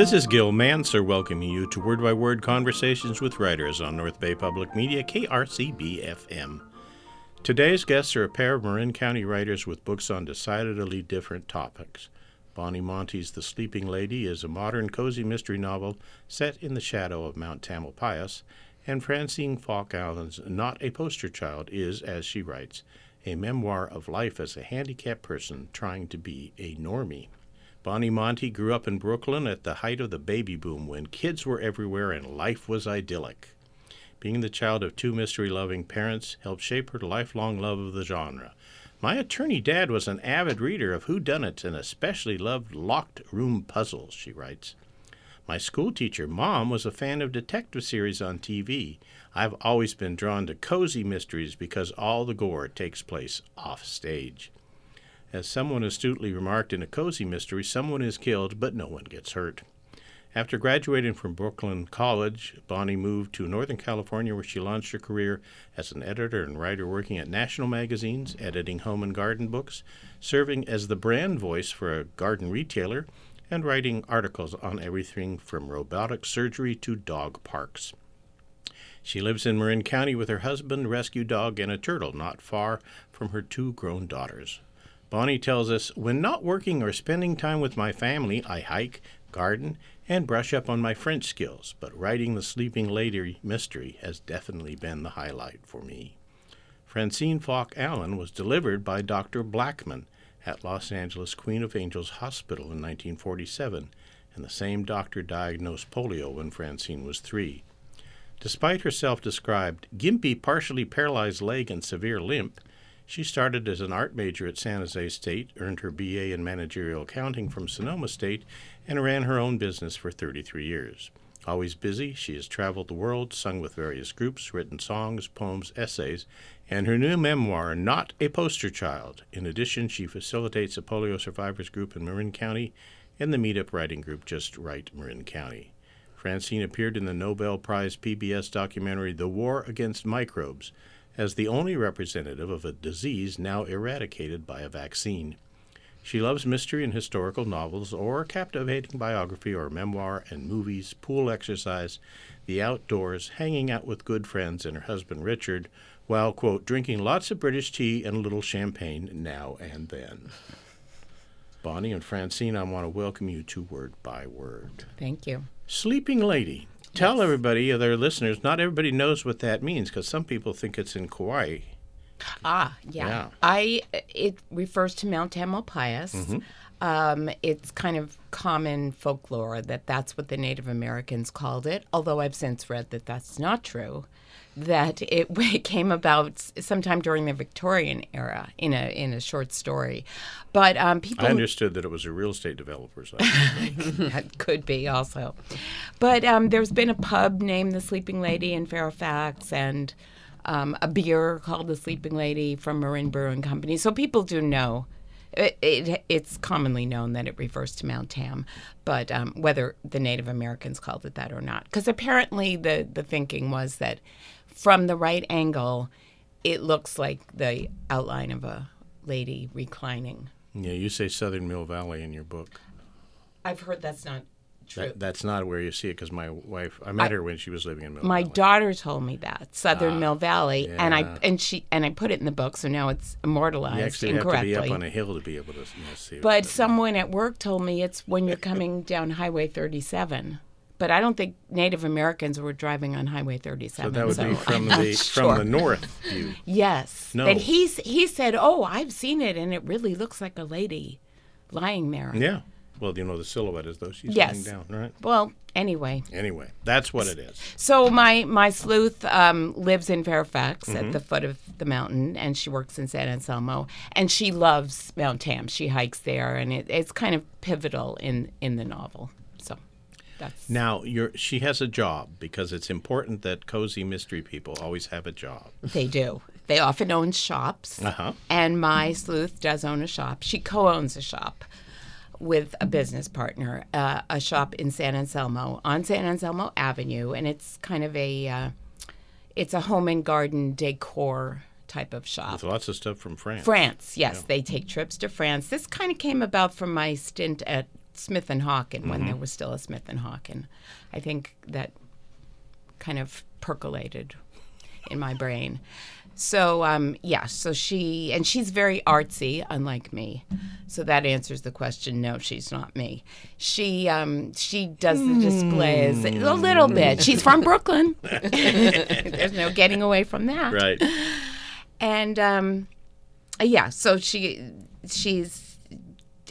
This is Gil Mansergh welcoming you to Word by Word Conversations with Writers on North Bay Public Media, KRCB FM. Today's guests are a pair of Marin County writers with books on decidedly different topics. Bonnie Monte's The Sleeping Lady is a modern cozy mystery novel set in the shadow of Mount Tamalpais, and Francine Falk Allen's Not a Poster Child is, as she writes, a memoir of life as a handicapped person trying to be a normie. Bonnie Monte grew up in Brooklyn at the height of the baby boom when kids were everywhere and life was idyllic. Being the child of two mystery loving parents helped shape her lifelong love of the genre. My attorney dad was an avid reader of whodunits and especially loved locked room puzzles, she writes. My schoolteacher mom was a fan of detective series on TV. I've always been drawn to cozy mysteries because all the gore takes place off stage. As someone astutely remarked in a cozy mystery, someone is killed, but no one gets hurt. After graduating from Brooklyn College, Bonnie moved to Northern California where she launched her career as an editor and writer working at national magazines, editing home and garden books, serving as the brand voice for a garden retailer, and writing articles on everything from robotic surgery to dog parks. She lives in Marin County with her husband, rescue dog, and a turtle not far from her two grown daughters. Bonnie tells us When not working or spending time with my family, I hike, garden, and brush up on my French skills, but writing the Sleeping Lady mystery has definitely been the highlight for me. Francine Falk Allen was delivered by Dr. Blackman at Los Angeles Queen of Angels Hospital in 1947, and the same doctor diagnosed polio when Francine was three. Despite her self described gimpy, partially paralyzed leg and severe limp, she started as an art major at San Jose State, earned her BA in managerial accounting from Sonoma State, and ran her own business for 33 years. Always busy, she has traveled the world, sung with various groups, written songs, poems, essays, and her new memoir, Not a Poster Child. In addition, she facilitates a polio survivors group in Marin County and the meetup writing group Just Write Marin County. Francine appeared in the Nobel Prize PBS documentary The War Against Microbes, as the only representative of a disease now eradicated by a vaccine. She loves mystery and historical novels, or captivating biography or memoir and movies, pool exercise, the outdoors, hanging out with good friends and her husband Richard, while, quote, drinking lots of British tea and a little champagne now and then. Bonnie and Francine, I want to welcome you to Word by Word. Thank you. Sleeping Lady tell yes. everybody, their listeners, not everybody knows what that means because some people think it's in Kauai. Ah, yeah. yeah. I it refers to Mount Tamalpais. Mm-hmm. Um, it's kind of common folklore that that's what the Native Americans called it. Although I've since read that that's not true that it, it, came about sometime during the Victorian era in a in a short story. But um, people, I understood that it was a real estate developer's. that could be also, but um, there's been a pub named the Sleeping Lady in Fairfax and. Um, a beer called the Sleeping Lady from Marin Brewing Company. So people do know it, it, it's commonly known that it refers to Mount Tam, but um, whether the Native Americans called it that or not, because apparently the the thinking was that from the right angle, it looks like the outline of a lady reclining. Yeah, you say Southern Mill Valley in your book. I've heard that's not true. That, that's not where you see it because my wife, I met I, her when she was living in Mill my Valley. daughter told me that Southern ah, Mill Valley, yeah. and I and she and I put it in the book, so now it's immortalized you actually incorrectly. have to be up on a hill to be able to you know, see it. But someone at work told me it's when you're coming down Highway 37 but I don't think Native Americans were driving on Highway 37. So that would so be from the sure. from the north view. Yes. No. But he's he said, "Oh, I've seen it, and it really looks like a lady lying there." Yeah. Well, you know the silhouette is though she's yes. lying down, right? Well, anyway. Anyway, that's what it is. So my my sleuth um, lives in Fairfax mm-hmm. at the foot of the mountain, and she works in San Anselmo, and she loves Mount Tam. She hikes there, and it, it's kind of pivotal in in the novel. That's now you're, she has a job because it's important that cozy mystery people always have a job. They do. They often own shops, uh-huh. and my sleuth does own a shop. She co-owns a shop with a business partner, uh, a shop in San Anselmo on San Anselmo Avenue, and it's kind of a uh, it's a home and garden decor type of shop. With lots of stuff from France. France, yes. Yeah. They take trips to France. This kind of came about from my stint at Smith and Hawken when there was still a Smith and Hawken. I think that kind of percolated in my brain. So um, yeah, so she and she's very artsy, unlike me. So that answers the question. No, she's not me. She um, she does the displays a little bit. She's from Brooklyn. There's no getting away from that. Right. And um, yeah, so she she's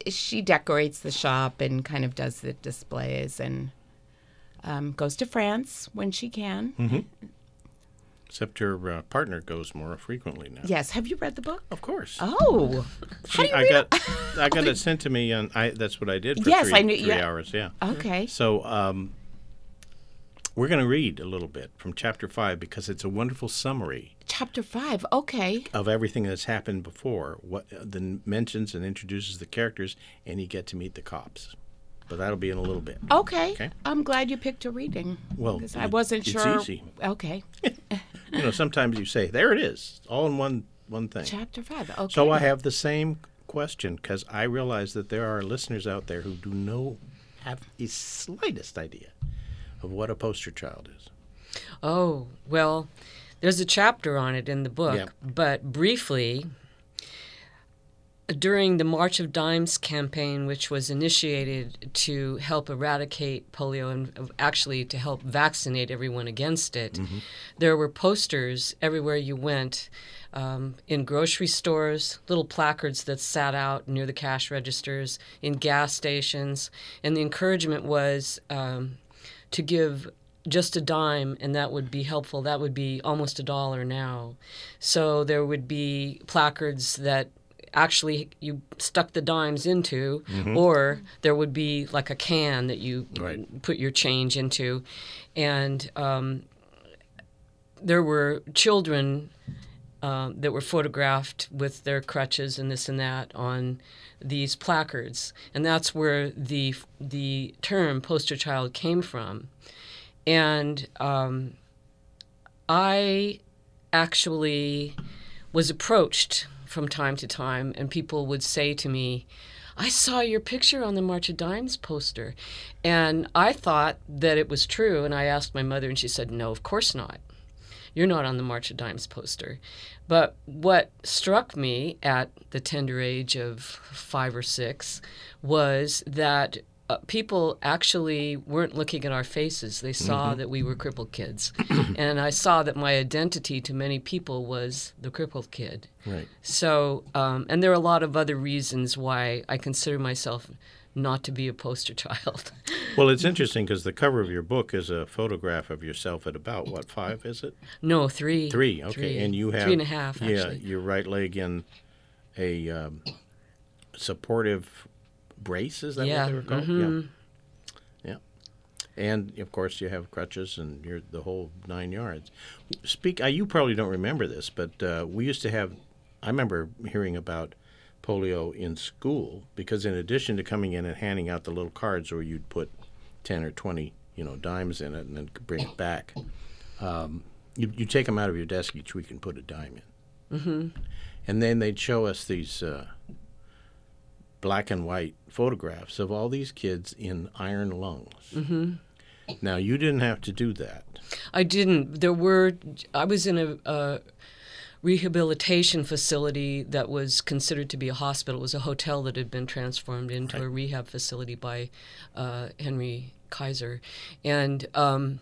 she decorates the shop and kind of does the displays and um, goes to France when she can. Except her uh, partner goes more frequently now. Yes. Have you read the book? Of course. Oh, how do She- you I read? got I got it sent to me, and I that's what I did for Yes, three, I knew- three yeah. hours. Yeah. Okay. So um, we're going to read a little bit from chapter five because it's a wonderful summary Chapter five. Okay. of everything that's happened before. What uh, then mentions and introduces the characters, and you get to meet the cops. But that'll be in a little bit. Okay. Okay. I'm glad you picked a reading. Well, 'cause I it- wasn't it's sure. easy. Okay. You know, sometimes you say, "There it is," all in one one thing. Chapter five. Okay. So I have the same question because I realize that there are listeners out there who do no have the slightest idea of what a poster child is. Oh, well, there's a chapter on it in the book, Yeah. but briefly, during the March of Dimes campaign, which was initiated to help eradicate polio and uh, actually to help vaccinate everyone against it, there were posters everywhere you went. Um, in grocery stores, little placards that sat out near the cash registers, in gas stations, and the encouragement was um, to give just a dime and that would be helpful. That would be almost a dollar now. So there would be placards that actually you stuck the dimes into or there would be like a can that you Right. put your change into. And um, there were children um, that were photographed with their crutches and this and that on these placards, and that's where the the term poster child came from. And um, I actually was approached from time to time, and people would say to me, I saw your picture on the March of Dimes poster. And I thought that it was true. And I asked my mother, and she said, No, of course not. You're not on the March of Dimes poster. But what struck me at the tender age of five or six was that uh, people actually weren't looking at our faces. They saw that we were crippled kids. and I saw that my identity to many people was the crippled kid. Right. So, um, and there are a lot of other reasons why I consider myself not to be a poster child. Well, it's interesting because the cover of your book is a photograph of yourself at about what five is it? no, three. Three. Okay, Three. and you have three and a half. Yeah, your right leg in a um, supportive brace. Is that Yeah, what they were called? mhm. Yeah. Yeah. And of course, you have crutches and you're the whole nine yards. Speak. Uh, you probably don't remember this, but uh, we used to have. I remember hearing about polio in school because, in addition to coming in and handing out the little cards where you'd put ten or twenty, you know, dimes in it and then bring it back, um, you you take them out of your desk each week and put a dime in. Mm-hmm. And then they'd show us these. Uh, black and white photographs of all these kids in iron lungs. Mm-hmm. Now you didn't have to do that. I didn't. There were. I was in a, a rehabilitation facility that was considered to be a hospital. It was a hotel that had been transformed into a rehab facility by uh, Henry Kaiser, and. Um,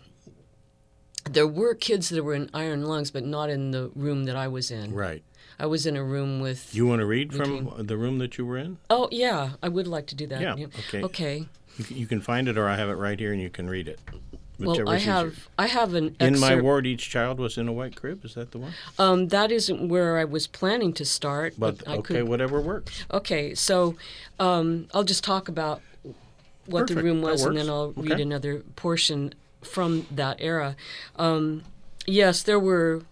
there were kids that were in iron lungs, but not in the room that I was in. Right. I was in a room with. You want to read from the room that you were in? Oh yeah, I would like to do that. Yeah, okay. Okay. You you can find it, or I have it right here, and you can read it. Well, I have I have an In my excerpt- ward, each child was in a white crib. Is that the one? Um, that isn't where I was planning to start, But but, okay, could. whatever works. Okay, so um, I'll just talk about what the room was, and then. I'll read another portion from that era. Um, yes, there were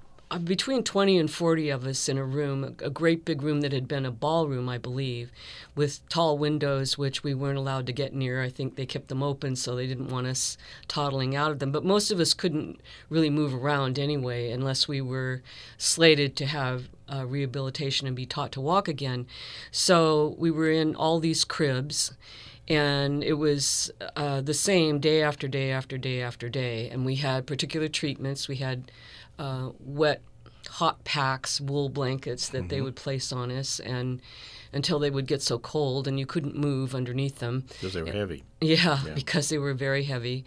between 20 and 40 of us in a room, a, a great big room that had been a ballroom, I believe, with tall windows, which we weren't allowed to get near. I think they kept them open so they didn't want us toddling out of them. But most of us couldn't really move around anyway unless we were slated to have uh, rehabilitation and be taught to walk again. So we were in all these cribs. and it was uh, the same day after day after day after day. And we had particular treatments. We had uh, wet, hot packs, wool blankets that they would place on us, and until they would get so cold and you couldn't move underneath them. Because they were heavy. Yeah, because they were very heavy,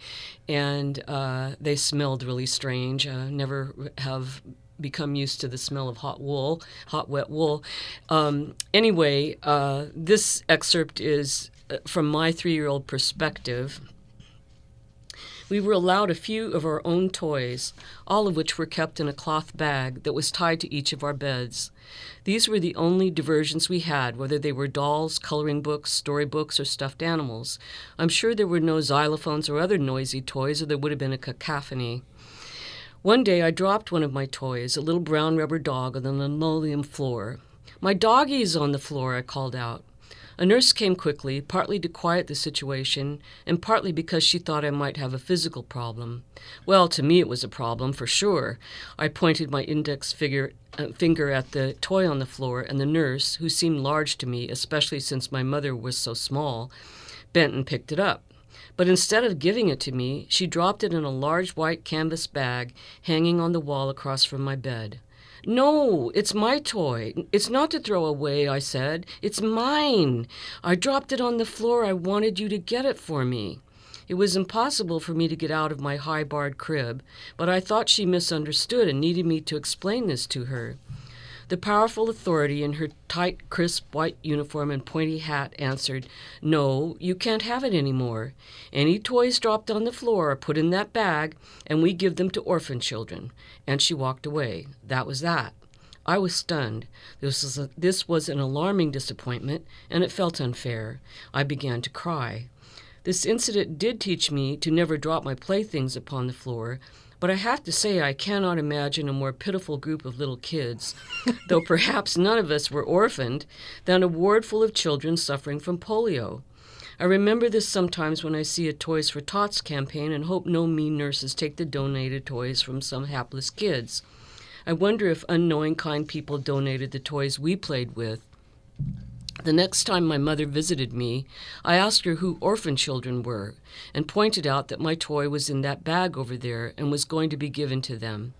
and uh, they smelled really strange. Uh, never have become used to the smell of hot wool, hot wet wool. Um, anyway, uh, this excerpt is uh, from my three-year-old perspective. We were allowed a few of our own toys, all of which were kept in a cloth bag that was tied to each of our beds. These were the only diversions we had, whether they were dolls, coloring books, storybooks, or stuffed animals. I'm sure there were no xylophones or other noisy toys, or there would have been a cacophony. One day I dropped one of my toys, a little brown rubber dog, on the linoleum floor. My doggy's on the floor, I called out. A nurse came quickly, partly to quiet the situation, and partly because she thought I might have a physical problem. Well, to me it was a problem, for sure. I pointed my index figure, uh, finger at the toy on the floor, and the nurse, who seemed large to me, especially since my mother was so small, bent and picked it up. But instead of giving it to me, she dropped it in a large white canvas bag hanging on the wall across from my bed. No, it's my toy. It's not to throw away, I said. It's mine. I dropped it on the floor. I wanted you to get it for me. It was impossible for me to get out of my high barred crib, but I thought she misunderstood and needed me to explain this to her. The powerful authority in her tight, crisp white uniform and pointy hat answered, No, you can't have it any more. Any toys dropped on the floor are put in that bag, and we give them to orphan children. And she walked away. That was that. I was stunned. This was, a, this was an alarming disappointment, and it felt unfair. I began to cry. This incident did teach me to never drop my playthings upon the floor, but I have to say, I cannot imagine a more pitiful group of little kids, though perhaps none of us were orphaned, than a ward full of children suffering from polio. I remember this sometimes when I see a Toys for Tots campaign and hope no mean nurses take the donated toys from some hapless kids. I wonder if unknowing kind people donated the toys we played with. The next time my mother visited me, I asked her who orphan children were and pointed out that my toy was in that bag over there and was going to be given to them.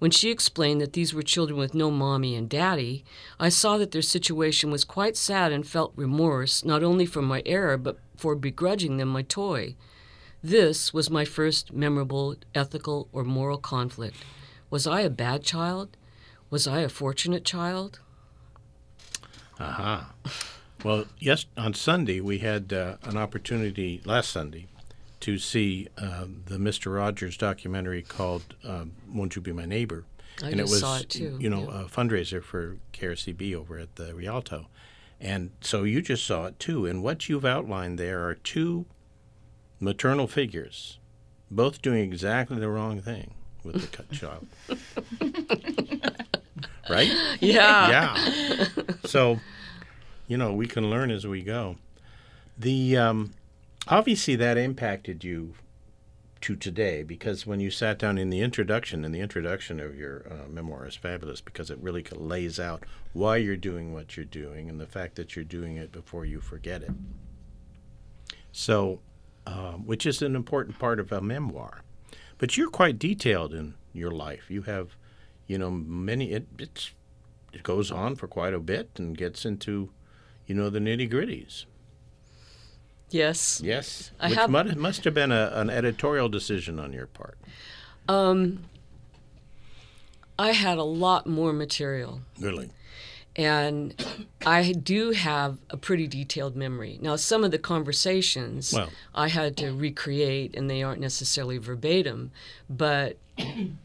When she explained that these were children with no mommy and daddy, I saw that their situation was quite sad and felt remorse, not only for my error, but for begrudging them my toy. This was my first memorable ethical or moral conflict. Was I a bad child? Was I a fortunate child? Aha. Well, yes, on Sunday we had uh, an opportunity last Sunday to see uh, the Mister Rogers documentary called um, "Won't You Be My Neighbor," I and it was saw it too, you know yeah. a fundraiser for KRCB over at the Rialto, and so you just saw it too. And what you've outlined there are two maternal figures, both doing exactly the wrong thing with the cut child. right? Yeah. yeah. So, you know, we can learn as we go. The um, obviously that impacted you to today because when you sat down in the introduction, and the introduction of your uh, memoir is fabulous because it really lays out why you're doing what you're doing and the fact that you're doing it before you forget it. So, uh, which is an important part of a memoir. But you're quite detailed in your life. You have, you know, many. It it's, it goes on for quite a bit and gets into, you know, the nitty gritties. Yes. Yes, I which have- must, must have been a, an editorial decision on your part. Um, I had a lot more material. Really. and I do have a pretty detailed memory. Now, some of the conversations Well- I had to recreate, and they aren't necessarily verbatim, but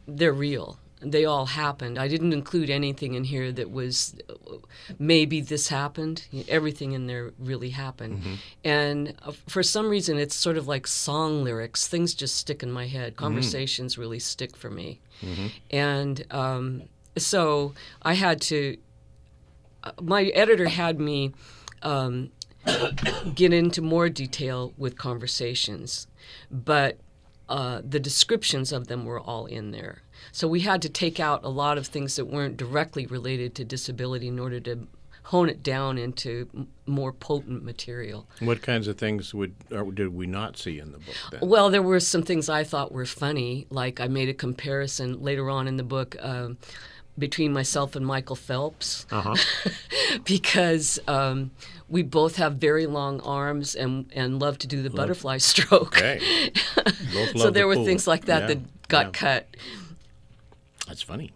they're real. They all happened. I didn't include anything in here that was uh, maybe this happened. Everything in there really happened. And uh, for some reason, it's sort of like song lyrics. Things just stick in my head. Conversations really stick for me. And um, so I had to my editor had me um, get into more detail with conversations, but uh, the descriptions of them were all in there. So we had to take out a lot of things that weren't directly related to disability in order to hone it down into m- more potent material. What kinds of things would or did we not see in the book then? Well, there were some things I thought were funny. Like I made a comparison later on in the book um, between myself and Michael Phelps Uh-huh. because um, we both have very long arms and, and love to do the butterfly stroke. Okay. Both so there the were pool. things like that Yeah, that got yeah. cut. That's funny.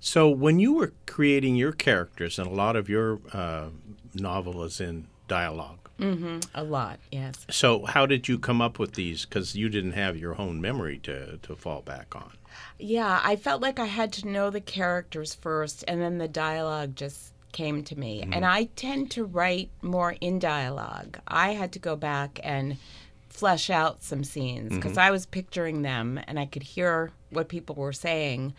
So when you were creating your characters, and a lot of your uh, novel is in dialogue. Mm-hmm. A lot, yes. So how did you come up with these? Because you didn't have your own memory to, to fall back on. Yeah, I felt like I had to know the characters first, and then the dialogue just came to me. Mm-hmm. And I tend to write more in dialogue. I had to go back and flesh out some scenes because mm-hmm. I was picturing them and I could hear what people were saying.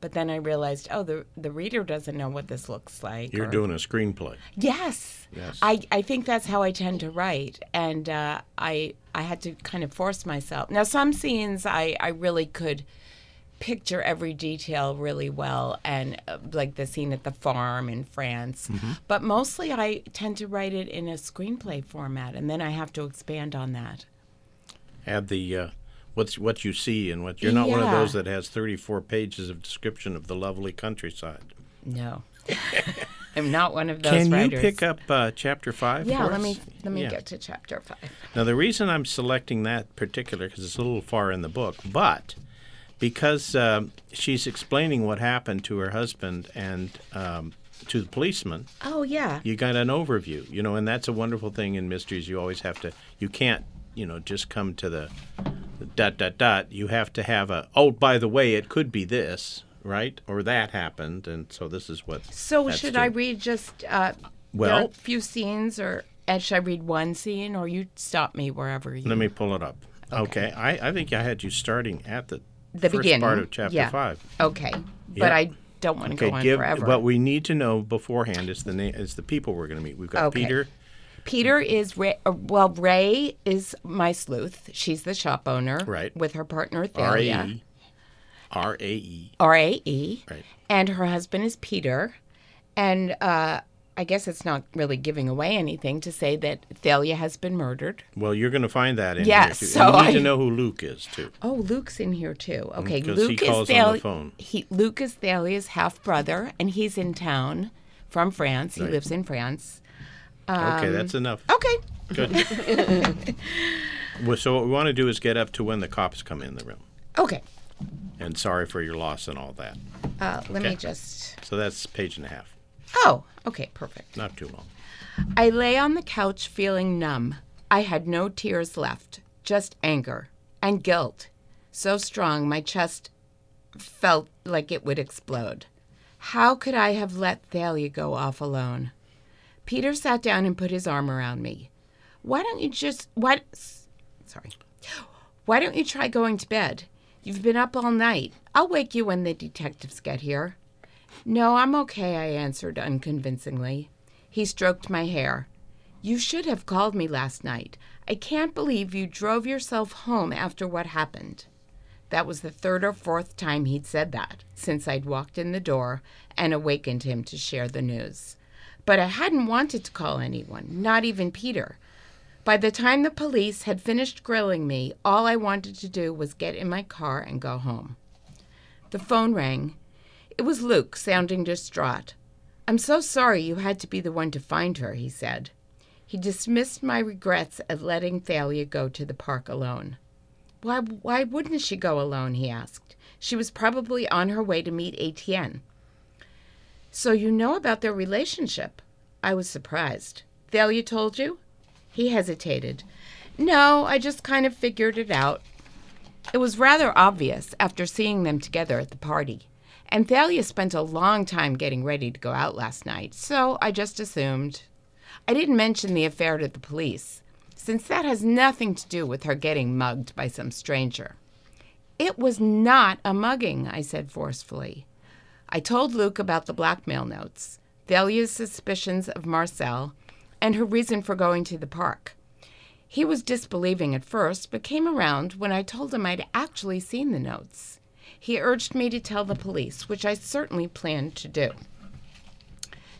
But then I realized, oh, the the reader doesn't know what this looks like. You're or- doing a screenplay. Yes. Yes. I, I think that's how I tend to write. And uh, I I had to kind of force myself. Now, some scenes I, I really could picture every detail really well, and uh, like the scene at the farm in France. Mm-hmm. But mostly I tend to write it in a screenplay format, and then I have to expand on that. Add the uh, what's what you see and what you're not one of those that has 34 pages of description of the lovely countryside. No. I'm not one of those Can writers. you pick up uh, chapter five? Yeah, for let us? me let me Yeah. get to chapter five. Now, the reason I'm selecting that particular because it's a little far in the book, but because um, she's explaining what happened to her husband and um, to the policeman, Oh yeah. you got an overview, you know, and that's a wonderful thing in mysteries. You always have to, you can't, you know, just come to the dot dot dot. You have to have a. Oh, by the way, it could be this, right, or that happened, and so this is what. So should to- I read just uh, Well- a few scenes, or and should I read one scene, or you stop me wherever you? Let me pull it up. Okay, I, I think I had you starting at the the first beginning part of chapter yeah. five. Okay, Yeah. but I don't want to Okay, go on give forever. what we need to know beforehand is the name is the people we're going to meet. We've got Okay. Peter. Peter is Rae, uh, well. Rae is my sleuth. She's the shop owner, Right. With her partner Thalia, R-A-E. R-A-E. R-A-E. Right. and her husband is Peter. And uh, I guess it's not really giving away anything to say that Thalia has been murdered. Well, you're going to find that in Yes, here too. so you need I- to know who Luke is too. Oh, Luke's in here too. Okay, 'cause he Luke calls is on the phone. He Luke is Thalia's half brother, and he's in town from France. He Right. lives in France. Okay, that's enough. Okay. Good. well, so what we want to do is get up to when the cops come in the room. Okay. And sorry for your loss and all that. Uh, let Okay. me just. So that's page and a half. Oh, okay, perfect. Not too long. I lay on the couch feeling numb. I had no tears left, just anger and guilt. So strong, my chest felt like it would explode. How could I have let Thalia go off alone? Peter sat down and put his arm around me. Why don't you just what sorry. Why don't you try going to bed? You've been up all night. I'll wake you when the detectives get here. No, I'm okay, I answered unconvincingly. He stroked my hair. You should have called me last night. I can't believe you drove yourself home after what happened. That was the third or fourth time he'd said that since I'd walked in the door and awakened him to share the news. But I hadn't wanted to call anyone, not even Peter. By the time the police had finished grilling me, all I wanted to do was get in my car and go home. The phone rang. It was Luke, sounding distraught. I'm so sorry you had to be the one to find her, he said. He dismissed my regrets at letting Thalia go to the park alone. Why, why wouldn't she go alone? he asked. She was probably on her way to meet Etienne. So you know about their relationship? I was surprised. Thalia told you? He hesitated. No, I just kind of figured it out. It was rather obvious after seeing them together at the party. And Thalia spent a long time getting ready to go out last night, so I just assumed. I didn't mention the affair to the police, since that has nothing to do with her getting mugged by some stranger. It was not a mugging, I said forcefully. I told Luke about the blackmail notes, Thalia's suspicions of Marcel, and her reason for going to the park. He was disbelieving at first, but came around when I told him I'd actually seen the notes. He urged me to tell the police, which I certainly planned to do.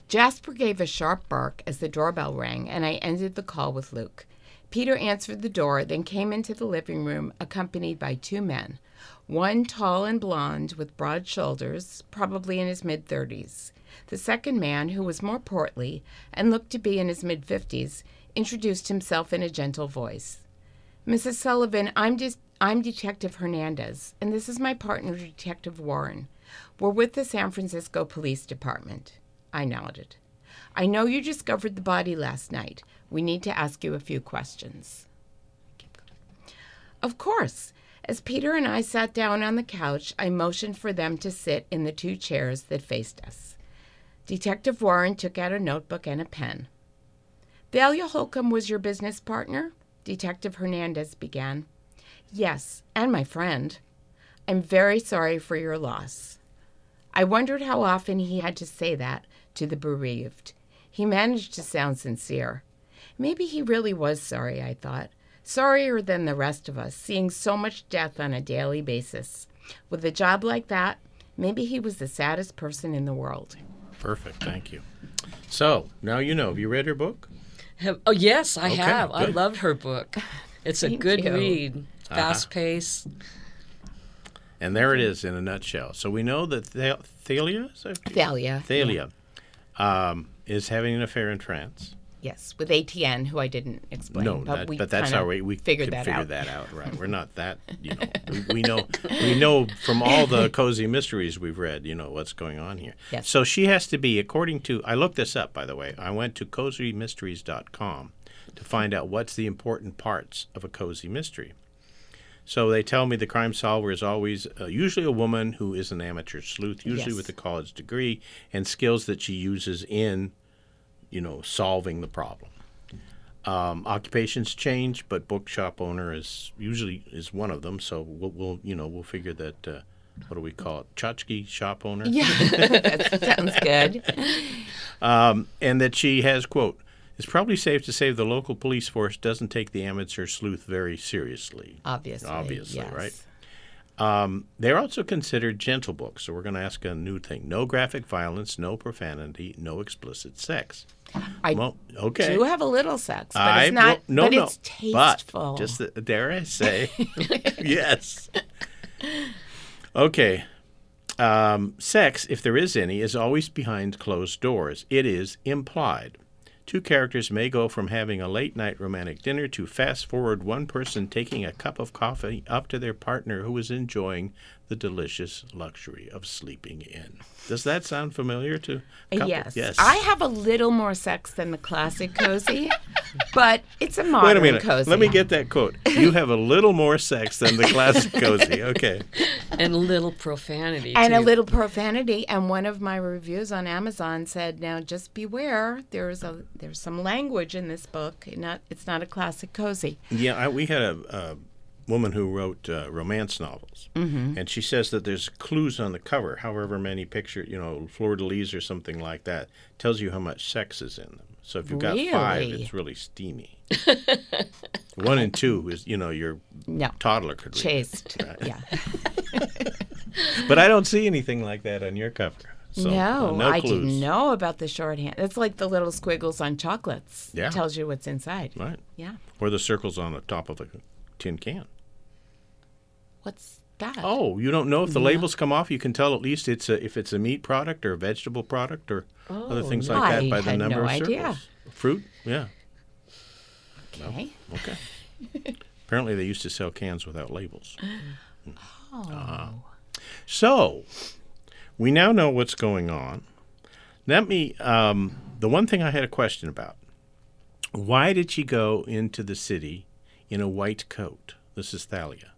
Jasper gave a sharp bark as the doorbell rang, and I ended the call with Luke. Peter answered the door, then came into the living room accompanied by two men. One tall and blond with broad shoulders, probably in his mid 30s. The second man, who was more portly and looked to be in his mid 50s, introduced himself in a gentle voice. Mrs. Sullivan, I'm, de- I'm Detective Hernandez, and this is my partner, Detective Warren. We're with the San Francisco Police Department. I nodded. I know you discovered the body last night. We need to ask you a few questions. Of course. As Peter and I sat down on the couch, I motioned for them to sit in the two chairs that faced us. Detective Warren took out a notebook and a pen. Thalia Holcomb was your business partner? Detective Hernandez began. Yes, and my friend. I'm very sorry for your loss. I wondered how often he had to say that to the bereaved. He managed to sound sincere. Maybe he really was sorry, I thought. Sorrier than the rest of us, seeing so much death on a daily basis. With a job like that, maybe he was the saddest person in the world. Perfect. Thank you. So now you know. Have you read her book? Have, oh yes, I Okay, have. I good. loved her book. It's a good you. read, Uh-huh. fast paced. And there it is in a nutshell. So we know that Tha- Thalia, is Thalia. Thalia um, is having an affair in France. Yes, with Etienne, who I didn't explain. no, but, that, we but that's how we, we figured that figure out. that out. Right. We're not that, you know, we, we know we know from all the cozy mysteries we've read, you know, what's going on here. Yes. So she has to be, according to, I looked this up, by the way. I went to cozymysteries.com to find out what's the important parts of a cozy mystery. So they tell me the crime solver is always uh, usually a woman who is an amateur sleuth, usually Yes. with a college degree and skills that she uses in, you know, solving the problem. Um, occupations change, but bookshop owner is usually is one of them. So we'll, we'll you know we'll figure that. Uh, what do we call it? Tchotchke shop owner. Yeah, that sounds good. and that she has quote it's probably safe to say the local police force doesn't take the amateur sleuth very seriously Obviously. Obviously, yes. right? They're also considered gentle books so we're going to ask a new thing. No graphic violence no profanity no explicit sex. I well okay. do have a little sex, but I it's not. no but no it's tasteful. but just dare I say yes. Okay. Um, sex if there is any is always behind closed doors. It is implied Two characters may go from having a late night romantic dinner to fast forward one person taking a cup of coffee up to their partner who is enjoying the delicious luxury of sleeping in. Does that sound familiar to a couple? Yes. Yes. I have a little more sex than the classic cozy, but it's a modern Wait a minute. cozy. Let me get that quote. You have a little more sex than the classic cozy. Okay. and a little profanity. and a little profanity. And one of my reviews on Amazon said, "Now just beware. There's a there's some language in this book. Not it's not a classic cozy. Yeah, I, we had a, a woman who wrote uh, romance novels, Mm-hmm. and she says that there's clues on the cover, however many picture, you know, fleur de lis or something like that, tells you how much sex is in them. So if you've got five, it's really steamy. One and two is, you know, your No, toddler could read. chaste. Right. Yeah. But I don't see anything like that on your cover. So, no, uh, no I didn't know about the shorthand. It's like the little squiggles on chocolates. Yeah. tells you what's inside. Right. Yeah. Or the circles on the top of a tin can. What's that? Oh, you don't know if the labels come off. You can tell at least it's a, if it's a meat product or a vegetable product or other Oh, things no. like that I by the had number no of idea. circles. Fruit, yeah, okay. okay. Apparently, they used to sell cans without labels. Oh. So, we now know what's going on. Let me. Um, the one thing I had a question about: Why did she go into the city in a white coat? This is Thalia.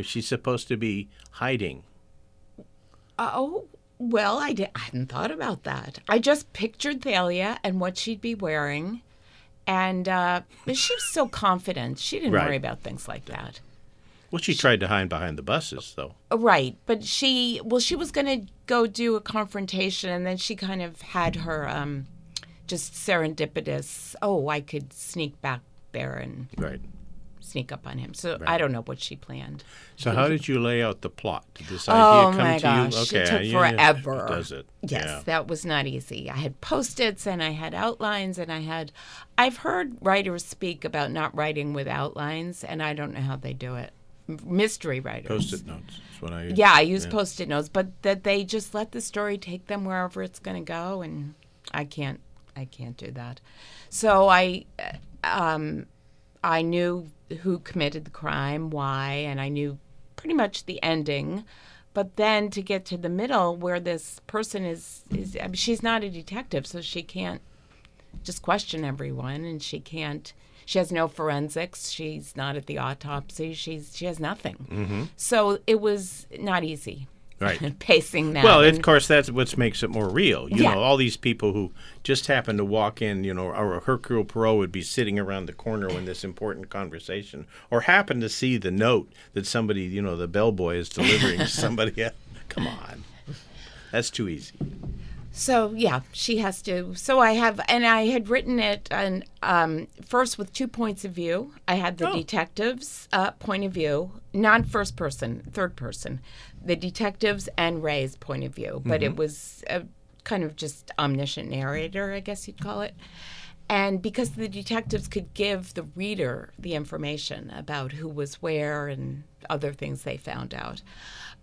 If she's supposed to be hiding, Oh, well, I, did, I hadn't thought about that. I just pictured Thalia and what she'd be wearing. And uh, but she was so confident. She didn't Right. worry about things like that. well, she tried to hide behind the buses, though. Uh, Right. But she, well, she was going to go do a confrontation. And then she kind of had her um, just serendipitous, oh, I could sneak back there and Right. Sneak up on him. So I don't know what she planned. So how did you lay out the plot? Did this Oh idea come my to gosh, you? Okay, it took yeah, yeah, forever. Does it? Yes, Yeah. that was not easy. I had post-its and I had outlines and I had I've heard writers speak about not writing with outlines and I don't know how they do it. Mystery writers. Post-it notes. That's what I use. Yeah, I use post-it notes, but that they just let the story take them wherever it's going to go, and I can't, I can't do that. So I, uh, um, I knew who committed the crime, why, and I knew pretty much the ending. But then to get to the middle, where this person is, is I mean, she's not a detective, so she can't just question everyone, and she can't. She has no forensics. She's not at the autopsy. She's she has nothing. Mm-hmm. So it was not easy. Right. Pacing that. Well, and- of course, that's what makes it more real. You Yeah. know, all these people who just happen to walk in, you know, or Hercule Poirot would be sitting around the corner when this important conversation, or happen to see the note that somebody, you know, the bellboy is delivering to somebody else. Come on. That's too easy. So yeah, she has to. So I have, and I had written it, and um, first with two points of view. I had the Oh. detective's uh, point of view, not first person, third person, the detectives and Rae's point of view. But it was a kind of just omniscient narrator, I guess you'd call it. And because the detectives could give the reader the information about who was where and other things they found out,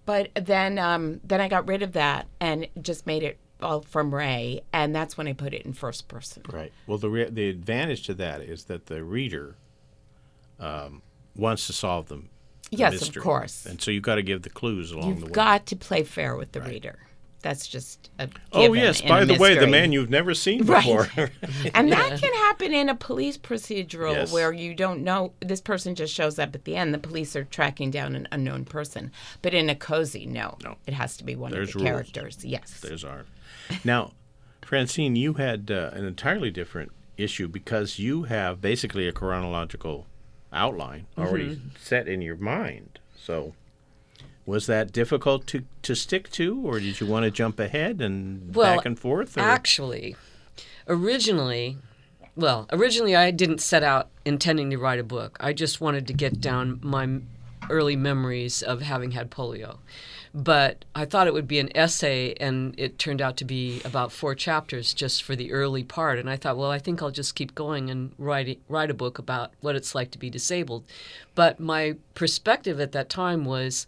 but then um, then I got rid of that and just made it all from Ray, and that's when I put it in first person. Right. Well, the re- the advantage to that is that the reader um, wants to solve them. Yes, of course. And so you've got to give the clues along the way. You've got to play fair with the reader. That's just a oh yes. By the way, the man you've never seen before. Right. and that can happen in a police procedural Yes. where you don't know this person just shows up at the end. The police are tracking down an unknown person. But in a cozy, no, No. it has to be one There's of the rules. characters. Yes, There's our. Now, Francine, you had uh, an entirely different issue because you have basically a chronological outline already Mm-hmm. set in your mind. So, was that difficult to, to stick to, or did you want to jump ahead and Well, back and forth? Or? Actually, originally, well, originally I didn't set out intending to write a book. I just wanted to get down my early memories of having had polio. But I thought it would be an essay, and it turned out to be about four chapters just for the early part. And I thought, well, I think I'll just keep going and write write a book about what it's like to be disabled. But my perspective at that time was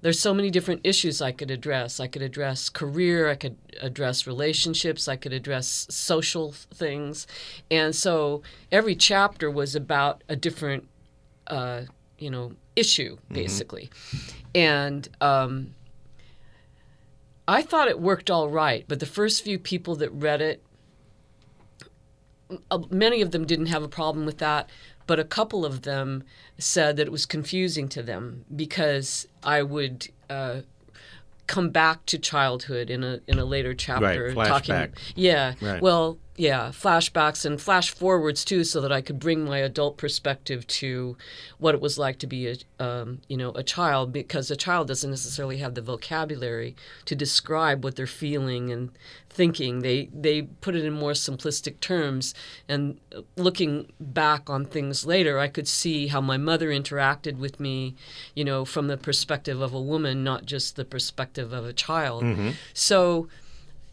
there's so many different issues I could address. I could address career, I could address relationships, I could address social things. And so every chapter was about a different, uh, you know, issue, basically. And um, I thought it worked all right, but the first few people that read it, uh, many of them didn't have a problem with that, but a couple of them said that it was confusing to them because I would uh, come back to childhood in a in a later chapter, talking. flashback. Yeah, Right. well, yeah, flashbacks and flash forwards too, so that I could bring my adult perspective to what it was like to be a um, you know a child, because a child doesn't necessarily have the vocabulary to describe what they're feeling and thinking. They they put it in more simplistic terms. And looking back on things later, I could see how my mother interacted with me, you know, from the perspective of a woman, not just the perspective of a child. So,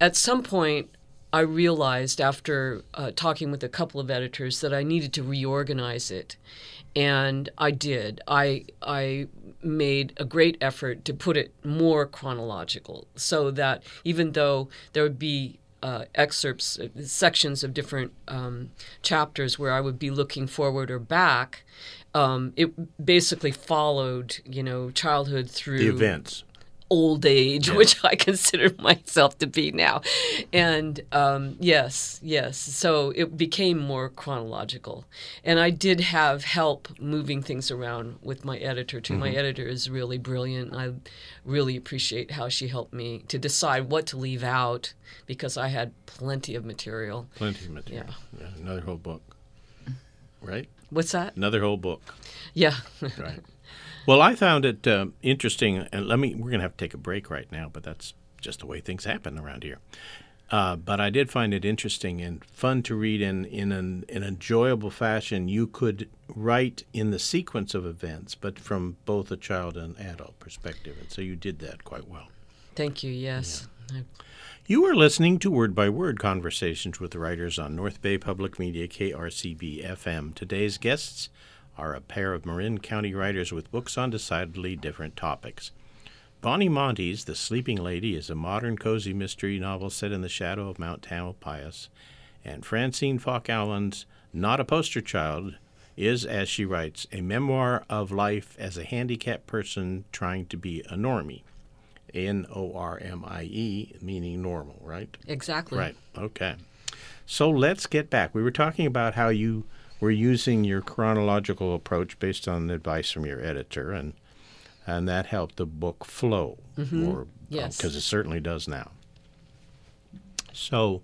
at some point. I realized after uh, talking with a couple of editors that I needed to reorganize it, and I did. I I made a great effort to put it more chronological, so that even though there would be uh, excerpts, uh, sections of different um, chapters where I would be looking forward or back, um, it basically followed, you know, childhood through the events. Old age, which I consider myself to be now. And um, yes, yes. So it became more chronological. And I did have help moving things around with my editor, too. My editor is really brilliant. I really appreciate how she helped me to decide what to leave out because I had plenty of material. Plenty of material. Yeah. Another whole book. Right? What's that? Another whole book. Yeah. Right. Well, I found it um, interesting, and let me. We're going to have to take a break right now, but that's just the way things happen around here. Uh, but I did find it interesting and fun to read in in an, an enjoyable fashion. You could write in the sequence of events, but from both a child and adult perspective, and so you did that quite well. Thank you. Yes. I- You are listening to Word by Word conversations with writers on North Bay Public Media KRCB FM. Today's guests are a pair of Marin County writers with books on decidedly different topics. Bonnie Monte's The Sleeping Lady is a modern cozy mystery novel set in the shadow of Mount Tamalpais, and Francine Falk Allen's Not a Poster Child is, as she writes, a memoir of life as a handicapped person trying to be a normie. N O R M I E, meaning normal, right? exactly. Right. Okay. So let's get back. We were talking about how you were using your chronological approach based on advice from your editor, and and that helped the book flow, or Yes. because it certainly does now. So,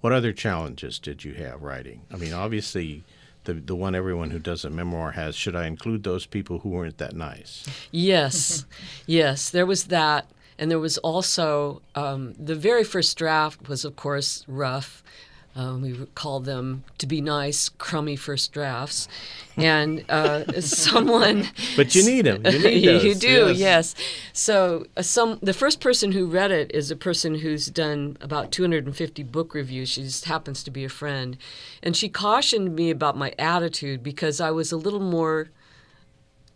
what other challenges did you have writing? I mean, obviously. The, the one everyone who does a memoir has. Should I include those people who weren't that nice? Yes, yes, there was that. And there was also um, the very first draft was, of course, rough. Um, we call them, to be nice, crummy first drafts. And uh, someone. But you need them. You need you do, yes. yes. So uh, some the first person who read it is a person who's done about 250 book reviews. She just happens to be a friend, and she cautioned me about my attitude because I was a little more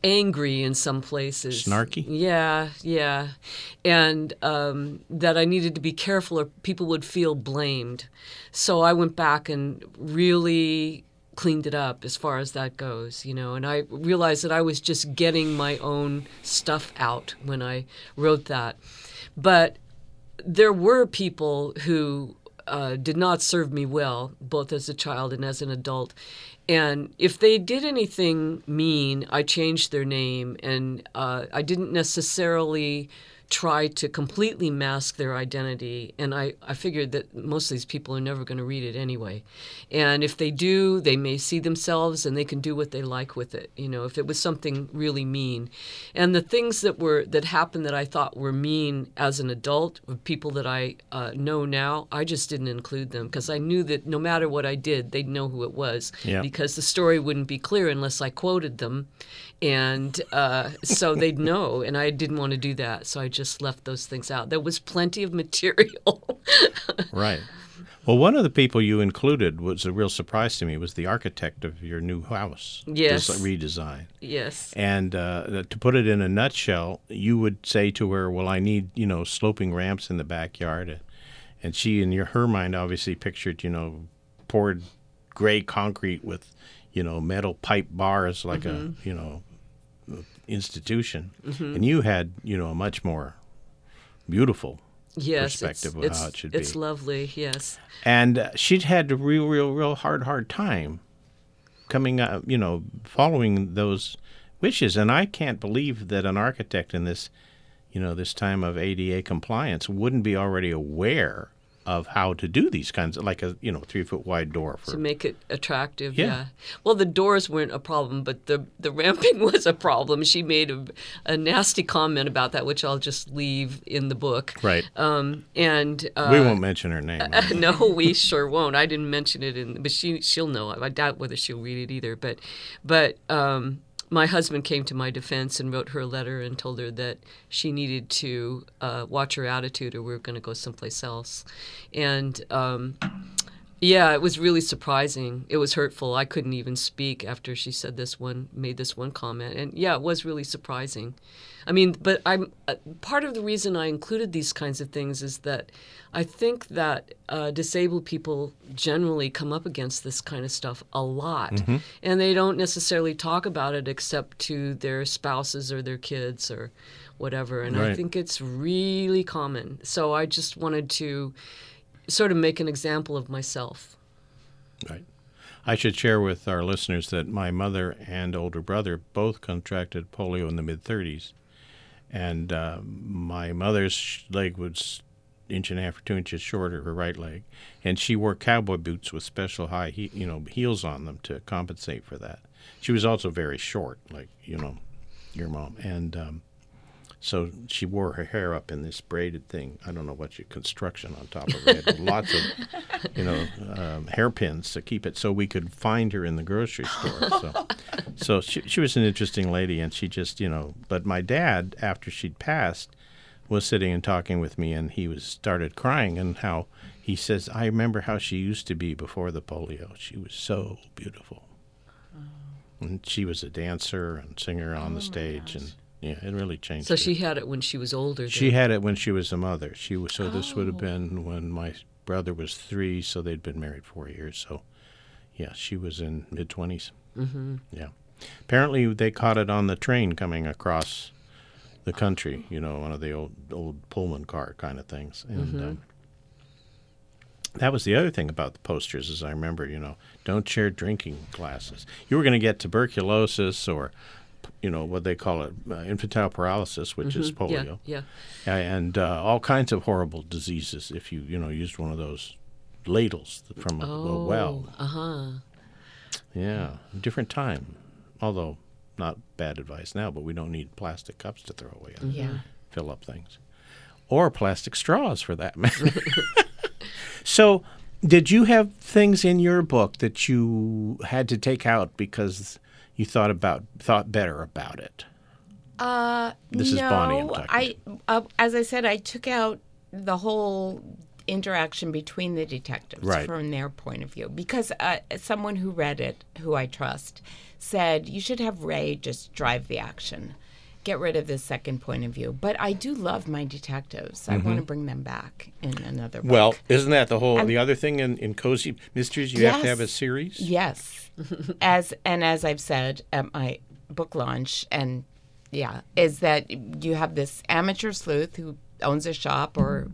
angry in some places. Snarky? Yeah, yeah, and um, that I needed to be careful or people would feel blamed. So I went back and really cleaned it up as far as that goes, you know, and I realized that I was just getting my own stuff out when I wrote that. But there were people who uh, did not serve me well, both as a child and as an adult. And if they did anything mean, I changed their name, and uh, I didn't necessarily try to completely mask their identity. And I, I figured that most of these people are never going to read it anyway. And if they do, they may see themselves and they can do what they like with it. You know, if it was something really mean. And the things that were that happened that I thought were mean as an adult, people that I uh, know now, I just didn't include them because I knew that no matter what I did, they'd know who it was Yeah. because the story wouldn't be clear unless I quoted them, and uh, so they'd know. And I didn't want to do that, so I just left those things out. There was plenty of material. Right. Well, one of the people you included was a real surprise to me. Was the architect of your new house? Yes. des- redesign. yes. And uh, to put it in a nutshell, you would say to her, "Well, I need you know sloping ramps in the backyard," and she, in your her mind, obviously pictured you know poured gray concrete with you know metal pipe bars like a you know institution, and you had you know a much more beautiful Yes, perspective of how it should it's be. It's lovely. Yes. and uh, she'd had a real, real, real hard, hard time coming up, you know, following those wishes. And I can't believe that an architect in this, you know, this time of ADA compliance wouldn't be already aware of how to do these kinds of, like a, you know, three foot wide door for. to make it attractive. Yeah. Yeah. Well, the doors weren't a problem, but the the ramping was a problem. She made a, a nasty comment about that, which I'll just leave in the book. Right. Um, and uh, we won't mention her name. right? no, we sure won't. I didn't mention it, in, but she she'll know. I doubt whether she'll read it either. But but um, my husband came to my defense and wrote her a letter and told her that she needed to uh, watch her attitude, or we are going to go someplace else. And um, yeah, it was really surprising. It was hurtful. I couldn't even speak after she said this one, made this one comment, and yeah, it was really surprising. I mean, but I'm uh, part of the reason I included these kinds of things is that I think that uh, disabled people generally come up against this kind of stuff a lot, and they don't necessarily talk about it except to their spouses or their kids or whatever. And I think it's really common. So I just wanted to sort of make an example of myself. Right. I should share with our listeners that my mother and older brother both contracted polio in the mid 30s. And uh, my mother's leg was inch and a half or two inches shorter, her right leg, and she wore cowboy boots with special high, he- you know, heels on them to compensate for that. She was also very short, like you know, your mom, and um, So she wore her hair up in this braided thing. I don't know what you construction on top of her head. lots of, you know, um, hairpins to keep it so we could find her in the grocery store. So, so she she was an interesting lady, and she just you know. But my dad, after she'd passed, was sitting and talking with me, and he was started crying, and how he says, "I remember how she used to be before the polio. She was so beautiful." And she was a dancer and singer on the stage, and yeah, it really changed. So her. she had it when she was older. She then. had it when she was a mother. She was so this would have been when my brother was three, so they'd been married four years. So, yeah, she was in mid 20s Mm-hmm. Yeah, apparently they caught it on the train coming across the country. You know, one of the old old Pullman car kind of things, and. Um, that was the other thing about the posters, as I remember. You know, don't share drinking glasses. You were going to get tuberculosis or, you know, what they call it, uh, infantile paralysis, which is Mm-hmm. Yeah, polio yeah. uh, and uh, all kinds of horrible diseases if you you know used one of those ladles from a, a well. Uh huh. Yeah, different time. Although not bad advice now, but we don't need plastic cups to throw away Yeah. fill up things, or plastic straws for that matter. so, did you have things in your book that you had to take out because you thought about thought better about it? Uh, This is Bonnie I'm talking I, uh, as I said, I took out the whole interaction between the detectives Right. from their point of view because uh, someone who read it, who I trust, said you should have Rae just drive the action. Get rid of this second point of view. But I do love my detectives. I want to bring them back in another book. Mm-hmm. Well, isn't that the whole the other thing in, in cozy mysteries? You have to have a series. Yes. as and as I've said at my book launch and yeah, is that you have this amateur sleuth who owns a shop or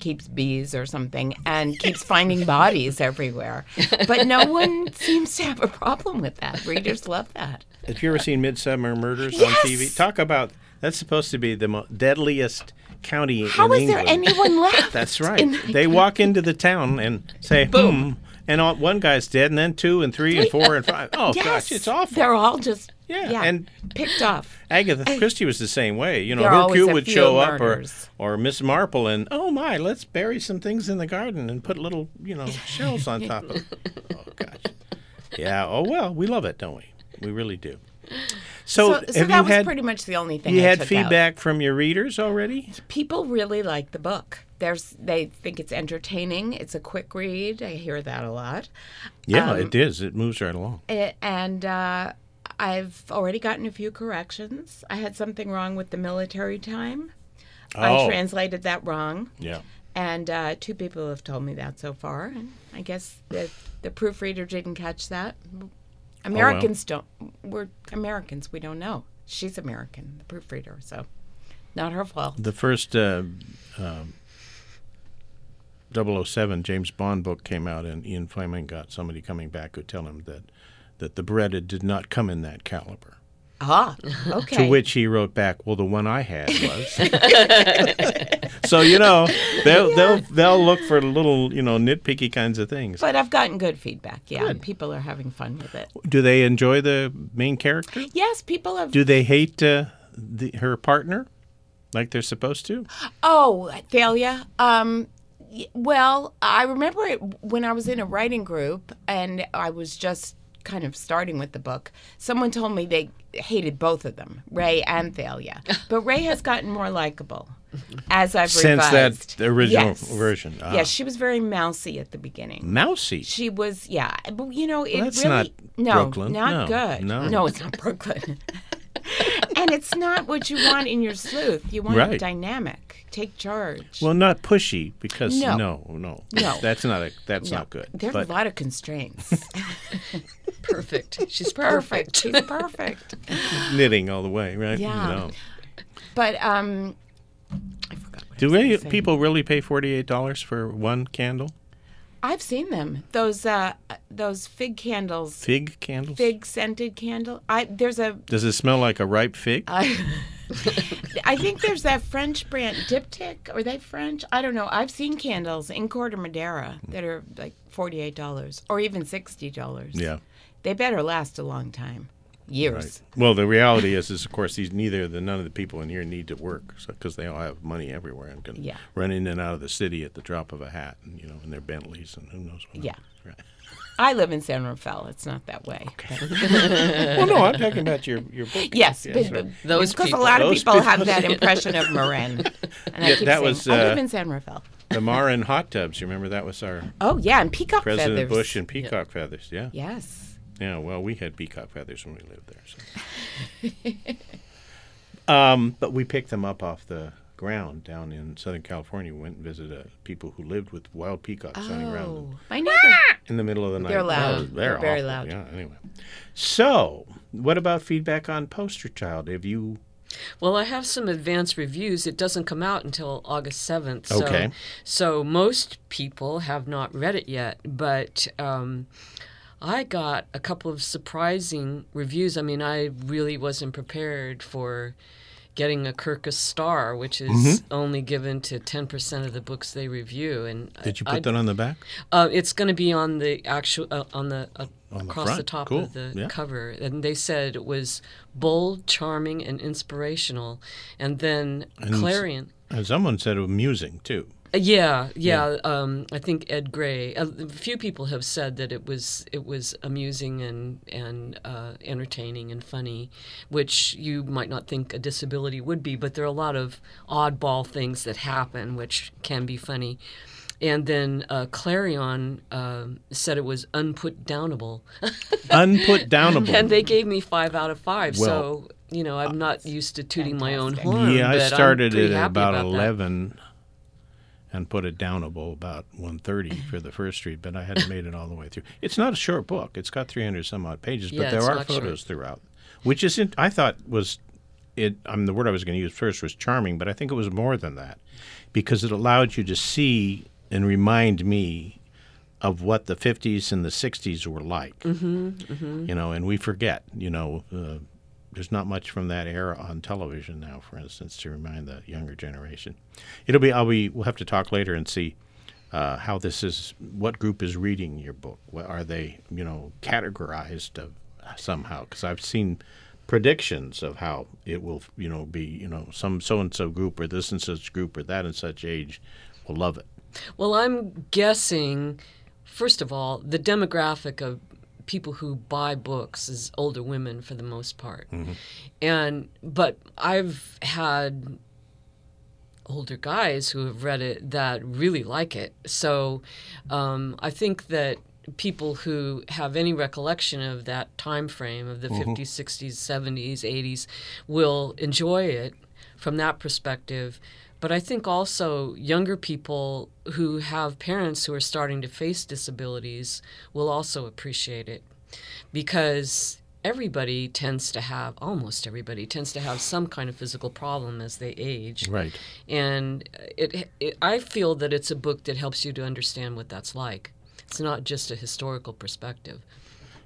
keeps bees or something and keeps finding bodies everywhere. But no one seems to have a problem with that. Readers love that. Have you ever seen Midsomer Murders on TV? Talk about that's supposed to be the mo- deadliest county How in is there England. anyone left? That's right. the- They walk into the town and say, "Boom," hmm, and all, one guy's dead, and then two and three and four and five. Oh yes, gosh, it's awful. They're all just Yeah, yeah, and- picked off. Agatha Christie was the same way. You know, There are always Hercule would show up, or or Miss Marple, and oh my, let's bury some things in the garden and put little you know shells on top of. Oh gosh, yeah. Oh well, we love it, don't we? We really do. So, So, so that was had pretty much the only thing you I had took out. feedback from your readers already? people really like the book. There's they think it's entertaining. It's a quick read. I hear that a lot. Yeah, Um, it is. It moves right along. A- and uh, I've already gotten a few corrections. I had something wrong with the military time. I Oh. translated that wrong, Yeah. and uh, two people have told me that so far. And I guess the the proofreader didn't catch that. Americans don't. We're Americans. We don't know. She's American, the proofreader. So, not her fault. The first uh, um, 007 James Bond book came out, and Ian Fleming got somebody coming back who told him that that the Beretta did not come in that caliber. Ah, okay. To which he wrote back, "Well, the one I had was." so you know they'll they'll they'll look for little you know nitpicky kinds of things. But I've gotten good feedback. Yeah, Good. and people are having fun with it. Do they enjoy the main character? Yes, people have. Do they hate uh, the, her partner like they're supposed to? Oh, Thalia. Um, well, I remember it when I was in a writing group and I was just kind of starting with the book. Someone told me they hated both of them, Rae and Thalia. But Rae has gotten more likable as I've Since revised. that original Yes. version. Ah. Yes, she was very mousy at the beginning. Mousy. She was, yeah, but you know, it that's really not no, Brooklyn. not No, good. no. it's not Brooklyn. and it's not what you want in your sleuth. You want Right. dynamic, take charge. Well, not pushy because No. no, no, No. that's not a, that's No, not good. There are But a lot of constraints. Perfect. She's perfect. perfect. She's perfect. knitting all the way, right? Yeah. No. But um, I forgot. What I Do was gonna any say. people really pay forty eight dollars for one candle? I've seen them. Those uh, those fig candles, Fig candles. fig scented candle. I there's a Does it smell like a ripe fig? I, I think there's that French brand Diptyque. Are they French? I don't know. I've seen candles in Corte Madera that are like forty-eight dollars or even sixty dollars. yeah. They better last a long time. years. Well, the reality is, is of course, these neither the none of the people in here need to work because they all have money everywhere and can Yeah. run in and out of the city at the drop of a hat, and you know, in their Bentleys and who knows what. Yeah. Right. I live in San Rafael. It's not that way. Okay. well, no, I'm talking about your your book. Yes, Yes, but, but- Those because a lot of Those people have that impression of Marin. And I keep that saying, was, I live uh, in San Rafael. the Marin hot tubs. You remember that was our Oh yeah, and peacock President feathers. Bush and peacock feathers. Yeah. Yes. Yeah, well, we had peacock feathers when we lived there. So. um, but we picked them up off the ground down in Southern California. We went and visited uh, people who lived with wild peacocks running around Oh, my neighbor. in the middle of the night. They're loud. Oh, they're They're very loud. Yeah. Anyway, so what about feedback on Poster Child? Have you? Well, I have some advanced reviews. It doesn't come out until August 7th. So, Okay. So most people have not read it yet, but um, I got a couple of surprising reviews. I mean, I really wasn't prepared for getting a Kirkus star, which is Mm-hmm. only given to 10% of the books they review. And Did you I, put that on the back? uh, it's going to be on the actual uh, on the uh, On across the front. top Cool. of the Yeah. cover, and they said it was bold, charming, and inspirational. And then And Clarion. And someone said it was amusing too. Uh, Yeah, yeah. Um, I think Ed Gray. A few people have said that it was it was amusing and and uh, entertaining and funny, which you might not think a disability would be, but there are a lot of oddball things that happen which can be funny. And then uh, Clarion um, said it was unput downable, Unput downable. and they gave me five out of five. Well, so you know, I'm not used to tooting my own horn. yeah, I started it at happy about, that. And put it downable about one thirty for the first read, but I hadn't made it all the way through. It's not a short book; it's got three hundred some odd pages, but Yeah, there are not short. photos throughout, which is in, I thought was it. I mean, the word I was going to use first was charming, but I think it was more than that because it allowed you to see and remind me of what the 50s and the 60s were like. Mm-hmm, You know, and we forget, you know, uh, there's not much from that era on television now, for instance, to remind the younger generation. It'll be, I'll be, we'll have to talk later and see uh, how this is, what group is reading your book. What, are they, you know, categorized of, somehow? Because I've seen predictions of how it will, you know, be, you know, some so and so group or this and such group or that and such age will love it. Well, I'm guessing, first of all, the demographic of people who buy books is older women for the most part. And but I've had older guys who have read it that really like it. So um, I think that people who have any recollection of that time frame of the 50s, 60s, 70s, 80s will enjoy it from that perspective. But I think also younger people who have parents who are starting to face disabilities will also appreciate it because everybody tends to have almost everybody tends to have some kind of physical problem as they age Right. and it, it i feel that it's a book that helps you to understand what that's like it's not just a historical perspective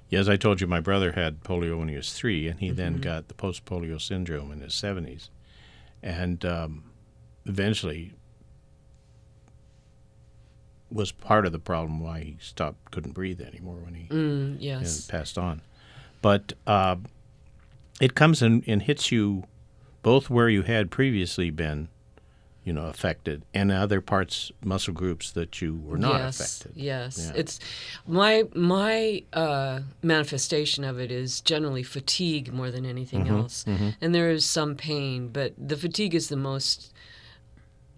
Yeah, as I told you, my brother had polio when he was three, and he Mm-hmm. then got the post polio syndrome in his 70s. And um, eventually was part of the problem why he stopped, couldn't breathe anymore when he mm, yes passed on. But uh, it comes and hits you both where you had previously been, you know, affected, and other parts, muscle groups that you were not yes, affected. Yes, Yeah. it's my my uh, manifestation of it is generally fatigue more than anything Mm-hmm, else, and there is some pain, but the fatigue is the most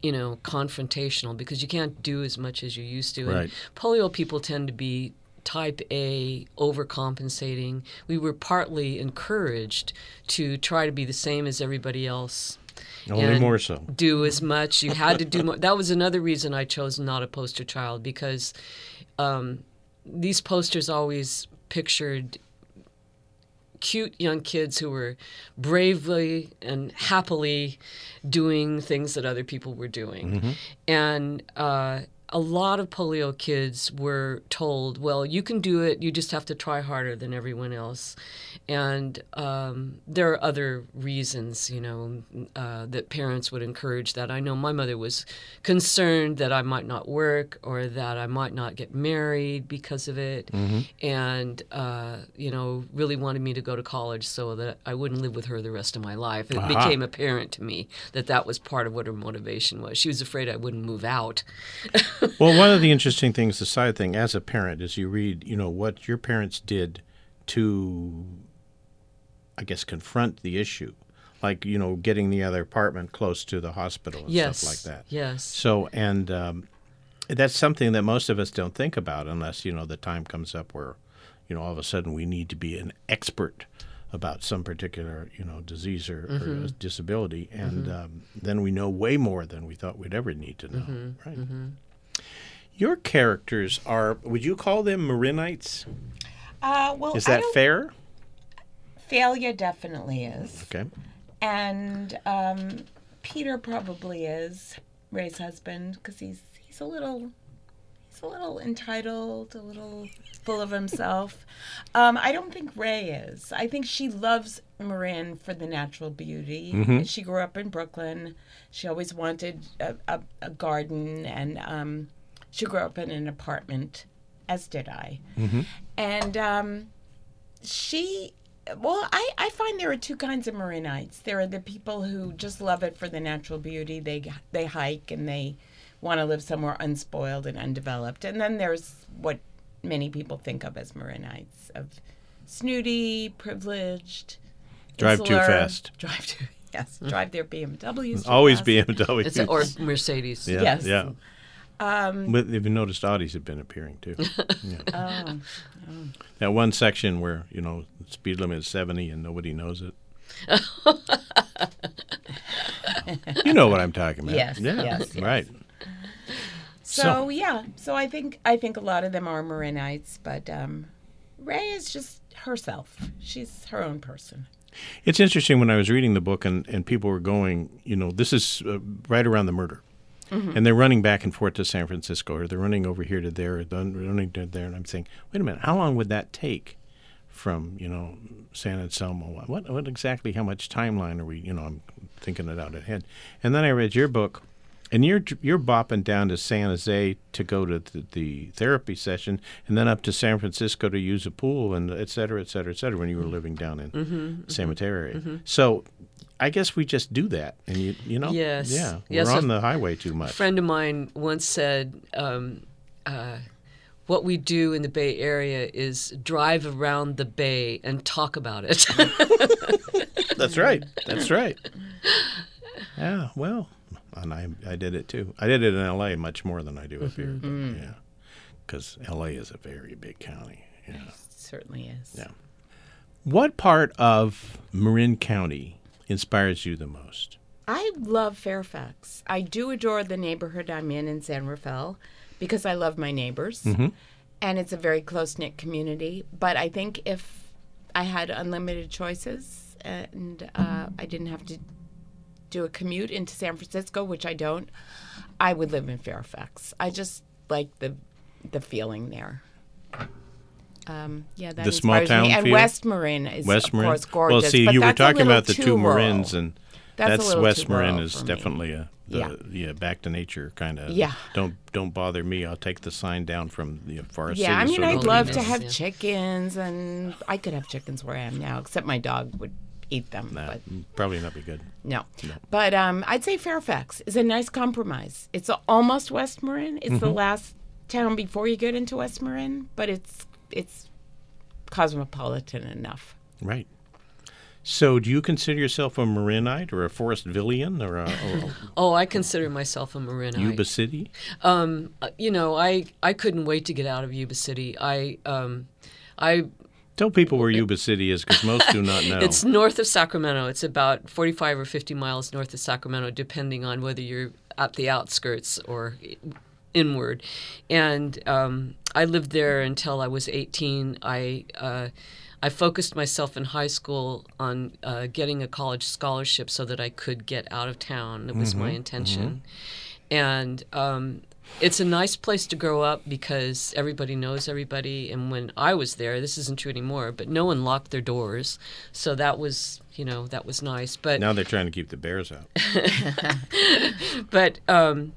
you know confrontational because you can't do as much as you used to. Right. And polio people tend to be type A overcompensating. We were partly encouraged to try to be the same as everybody else Only more so. do as much. You had to do more. That was another reason I chose not a poster child because um, these posters always pictured cute young kids who were bravely and happily doing things that other people were doing. And uh, a lot of polio kids were told, well, you can do it, you just have to try harder than everyone else. And um, there are other reasons, you know, uh, that parents would encourage that. I know my mother was concerned that I might not work or that I might not get married because of it, and, uh, you know, really wanted me to go to college so that I wouldn't live with her the rest of my life. It Aha. became apparent to me that that was part of what her motivation was. She was afraid I wouldn't move out. Well, one of the interesting things, the side thing, as a parent, is you read, you know, what your parents did to, I guess, confront the issue, like you know, getting the other apartment close to the hospital and yes. stuff like that. Yes. So, and um, that's something that most of us don't think about unless you know the time comes up where, you know, all of a sudden we need to be an expert about some particular you know disease or, Mm-hmm. or disability, and um, then we know way more than we thought we'd ever need to know. Mm-hmm. Right. Your characters are, would you call them Marinites? Uh, well, Is that fair? Thalia definitely is, Okay. and um, Peter probably is Rae's husband because he's he's a little he's a little entitled, a little full of himself. um, I don't think Rae is. I think she loves Marin for the natural beauty. She grew up in Brooklyn. She always wanted a, a, a garden, and um, she grew up in an apartment, as did I. And um, she well I, I find there are two kinds of marinites there are the people who just love it for the natural beauty they they hike and they want to live somewhere unspoiled and undeveloped and then there's what many people think of as marinites of snooty privileged Drive too fast. drive too yes drive their bmws too Always fast. BMW. It's a, or Mercedes. yeah, Yes. Yeah. um But have you noticed Audis have been appearing too? Yeah. oh That one section where, you know, the speed limit is 70 and nobody knows it. you know what I'm talking about. Yes, Yeah. yes, yes. Right. So, So- yeah, so I think I think a lot of them are Marinites, but um, Rae is just herself. She's her own person. It's interesting when I was reading the book and, and people were going, you know, this is uh, right around the murder. And they're running back and forth to San Francisco, or they're running over here to there, or they're running to there. And I'm saying, wait a minute, how long would that take from, you know, San Anselmo? What, what exactly, how much timeline are we, you know, I'm thinking it out ahead. And then I read your book, and you're you're bopping down to San Jose to go to the, the therapy session, and then up to San Francisco to use a pool, and et cetera, et cetera, et cetera, when you were living down in San Mateo area. So, I guess we just do that, and you you know, Yes. yeah, we're on the highway too much. A friend of mine once said, um, uh, "What we do in the Bay Area is drive around the bay and talk about it." That's right. That's right. Yeah. Well, and I I did it too. I did it in L.A. much more than I do up here. But, Yeah, because L.A. is a very big county. Yeah. Certainly is. Yeah. What part of Marin County inspires you the most? I love Fairfax. I do adore the neighborhood I'm in in San Rafael because I love my neighbors. And it's a very close knit community. But I think if I had unlimited choices and uh, I didn't have to do a commute into San Francisco, which I don't, I would live in Fairfax. I just like the the feeling there. Um, yeah, that The small town me. And feel? West Marin is West of course gorgeous. well, see, but you were talking about the two rural. Marins, and That's that's, West too Marin is definitely a the, Yeah. yeah back to nature kind of. Yeah. Don't don't bother me. I'll take the sign down from the Forest Yeah, I mean, sort I'd love to have yeah. chickens, and I could have chickens where I am now, except my dog would eat them. Nah, But probably not be good. no, but um, I'd say Fairfax is a nice compromise. It's almost West Marin. It's Mm-hmm. the last town before you get into West Marin, but it's it's cosmopolitan enough. Right. So, do you consider yourself a Marinite or a Forestvillean or a, or oh, I consider myself a Marinite. Yuba City? Um, uh, you know, I I couldn't wait to get out of Yuba City. I um, I Tell people where Yuba City is because most do not know. It's north of Sacramento. It's about 45 or 50 miles north of Sacramento, depending on whether you're at the outskirts or inward. And um, I lived there until I was 18. I uh, I focused myself in high school on uh, getting a college scholarship so that I could get out of town. That was my intention. And um, it's a nice place to grow up because everybody knows everybody. And when I was there, this isn't true anymore, but no one locked their doors, so that was you know that was nice. But Now they're trying to keep the bears out. but um,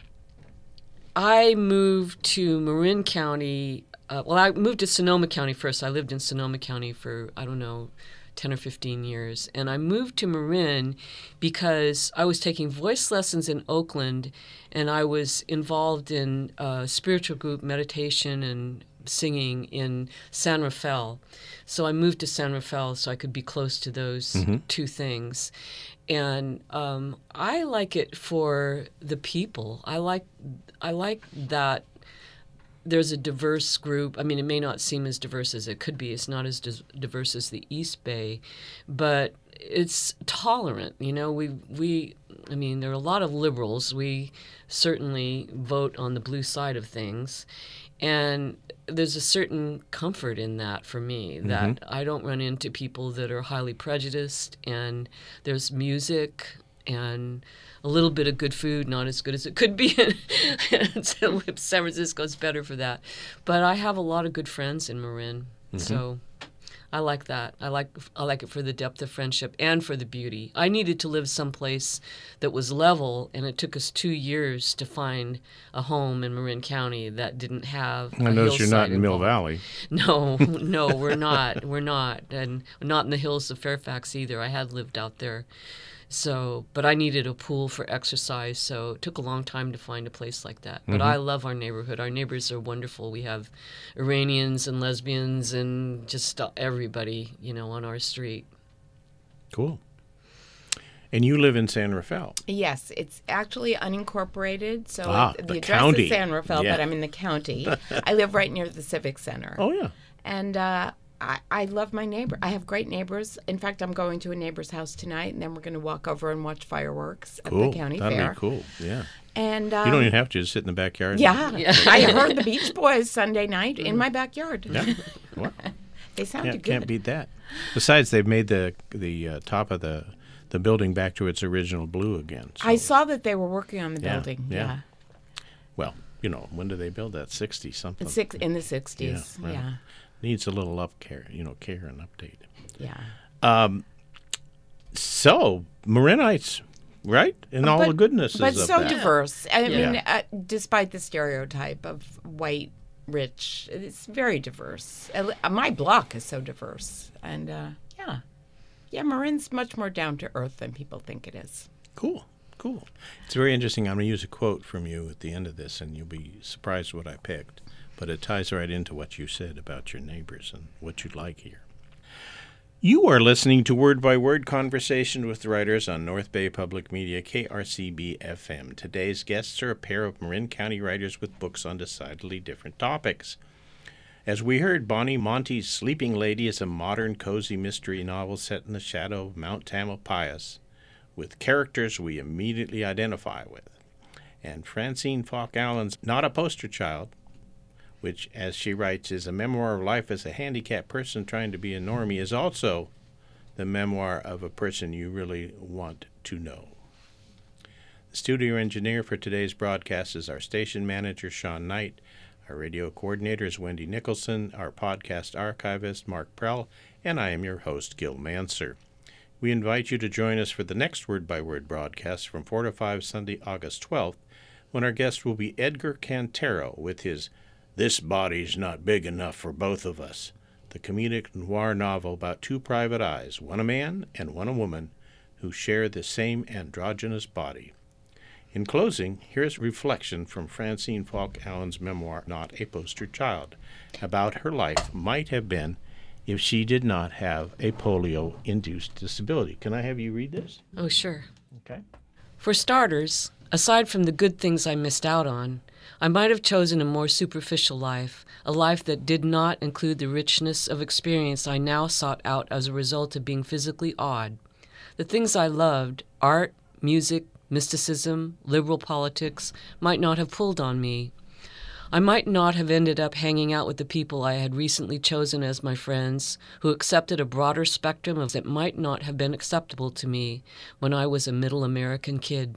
I moved to Marin County. Uh, well, I moved to Sonoma County first. I lived in Sonoma County for I don't know. 10 or 15 years. And I moved to Marin because I was taking voice lessons in Oakland and I was involved in uh, spiritual group meditation and singing in San Rafael. So I moved to San Rafael so I could be close to those two things. And um, I like it for the people. I like I like that there's a diverse group. I mean, it may not seem as diverse as it could be. It's not as diverse as the East Bay, but it's tolerant. You know, we we. I mean, there are a lot of liberals. We certainly vote on the blue side of things, and there's a certain comfort in that for me mm-hmm. that I don't run into people that are highly prejudiced, and there's music and a little bit of good food, not as good as it could be. so San Francisco's better for that. But I have a lot of good friends in Marin, mm-hmm. so I like that. I like I like it for the depth of friendship and for the beauty. I needed to live someplace that was level, and it took us two years to find a home in Marin County that didn't have. I notice you're not in Mill. Valley. No, no, we're not. We're not, and not in the hills of Fairfax either. I had lived out there, so but I needed a pool for exercise, so it took a long time to find a place like that. But I love our neighborhood. Our neighbors are wonderful. We have Iranians and lesbians and just everybody, you know, on our street. Cool. And you live in San Rafael. Yes, it's actually unincorporated, so Ah, the the, address county. is San Rafael, Yeah. but I'm in the county. I live right near the Civic Center, Oh yeah. and uh, I, I love my neighbor. I have great neighbors. In fact, I'm going to a neighbor's house tonight, and then we're going to walk over and watch fireworks at Cool. the county That'd fair. be cool. Yeah. And um, You don't even have to just sit in the backyard. yeah, Yeah. I heard the Beach Boys Sunday night in my backyard. Yeah. Well, they sounded can't, good. can't beat that. Besides, they've made the the uh, top of the the building back to its original blue again. So, I saw that they were working on the Yeah, building. yeah. Yeah, well, you know, when did they build that? Sixty something. Six, in the '60s. Yeah, right. Yeah, Needs a little up care, you know, care and update. yeah. Um, So Marinites, right? And all the But- goodnesses but so that. diverse. I Yeah. mean, uh, despite the stereotype of white, rich, it's very diverse. Uh, My block is so diverse, and uh, yeah, yeah, Marin's much more down to earth than people think it is. Cool, cool. It's very interesting. I'm going to use a quote from you at the end of this, and you'll be surprised what I picked. But it ties right into what you said about your neighbors and what you'd like here. You are listening to Word by Word Conversation with Writers on North Bay Public Media, KRCB FM. Today's guests are a pair of Marin County writers with books on decidedly different topics. As we heard, Bonnie Monte's Sleeping Lady is a modern, cozy mystery novel set in the shadow of Mount Tamalpais with characters we immediately identify with. And Francine Falk Allen's Not a Poster Child, which, as she writes, is a memoir of life as a handicapped person trying to be a normie, is also the memoir of a person you really want to know. The studio engineer for today's broadcast is our station manager, Sean Knight. Our radio coordinator is Wendy Nicholson, our podcast archivist, Mark Prell, and I am your host, Gil Mansergh. We invite you to join us for the next Word by Word broadcast from 4 to 5 Sunday, August 12th, when our guest will be Edgar Cantero with his This Body's Not Big Enough for Both of Us, the comedic noir novel about two private eyes, one a man and one a woman, who share the same androgynous body. In closing, here's a reflection from Francine Falk Allen's memoir, Not a Poster Child, about her life might have been if she did not have a polio induced disability. Can I have you read this? Oh, sure. Okay. For starters, aside from the good things I missed out on, I might have chosen a more superficial life, a life that did not include the richness of experience I now sought out as a result of being physically odd. The things I loved, art, music, mysticism, liberal politics, might not have pulled on me. I might not have ended up hanging out with the people I had recently chosen as my friends, who accepted a broader spectrum of that might not have been acceptable to me when I was a middle American kid.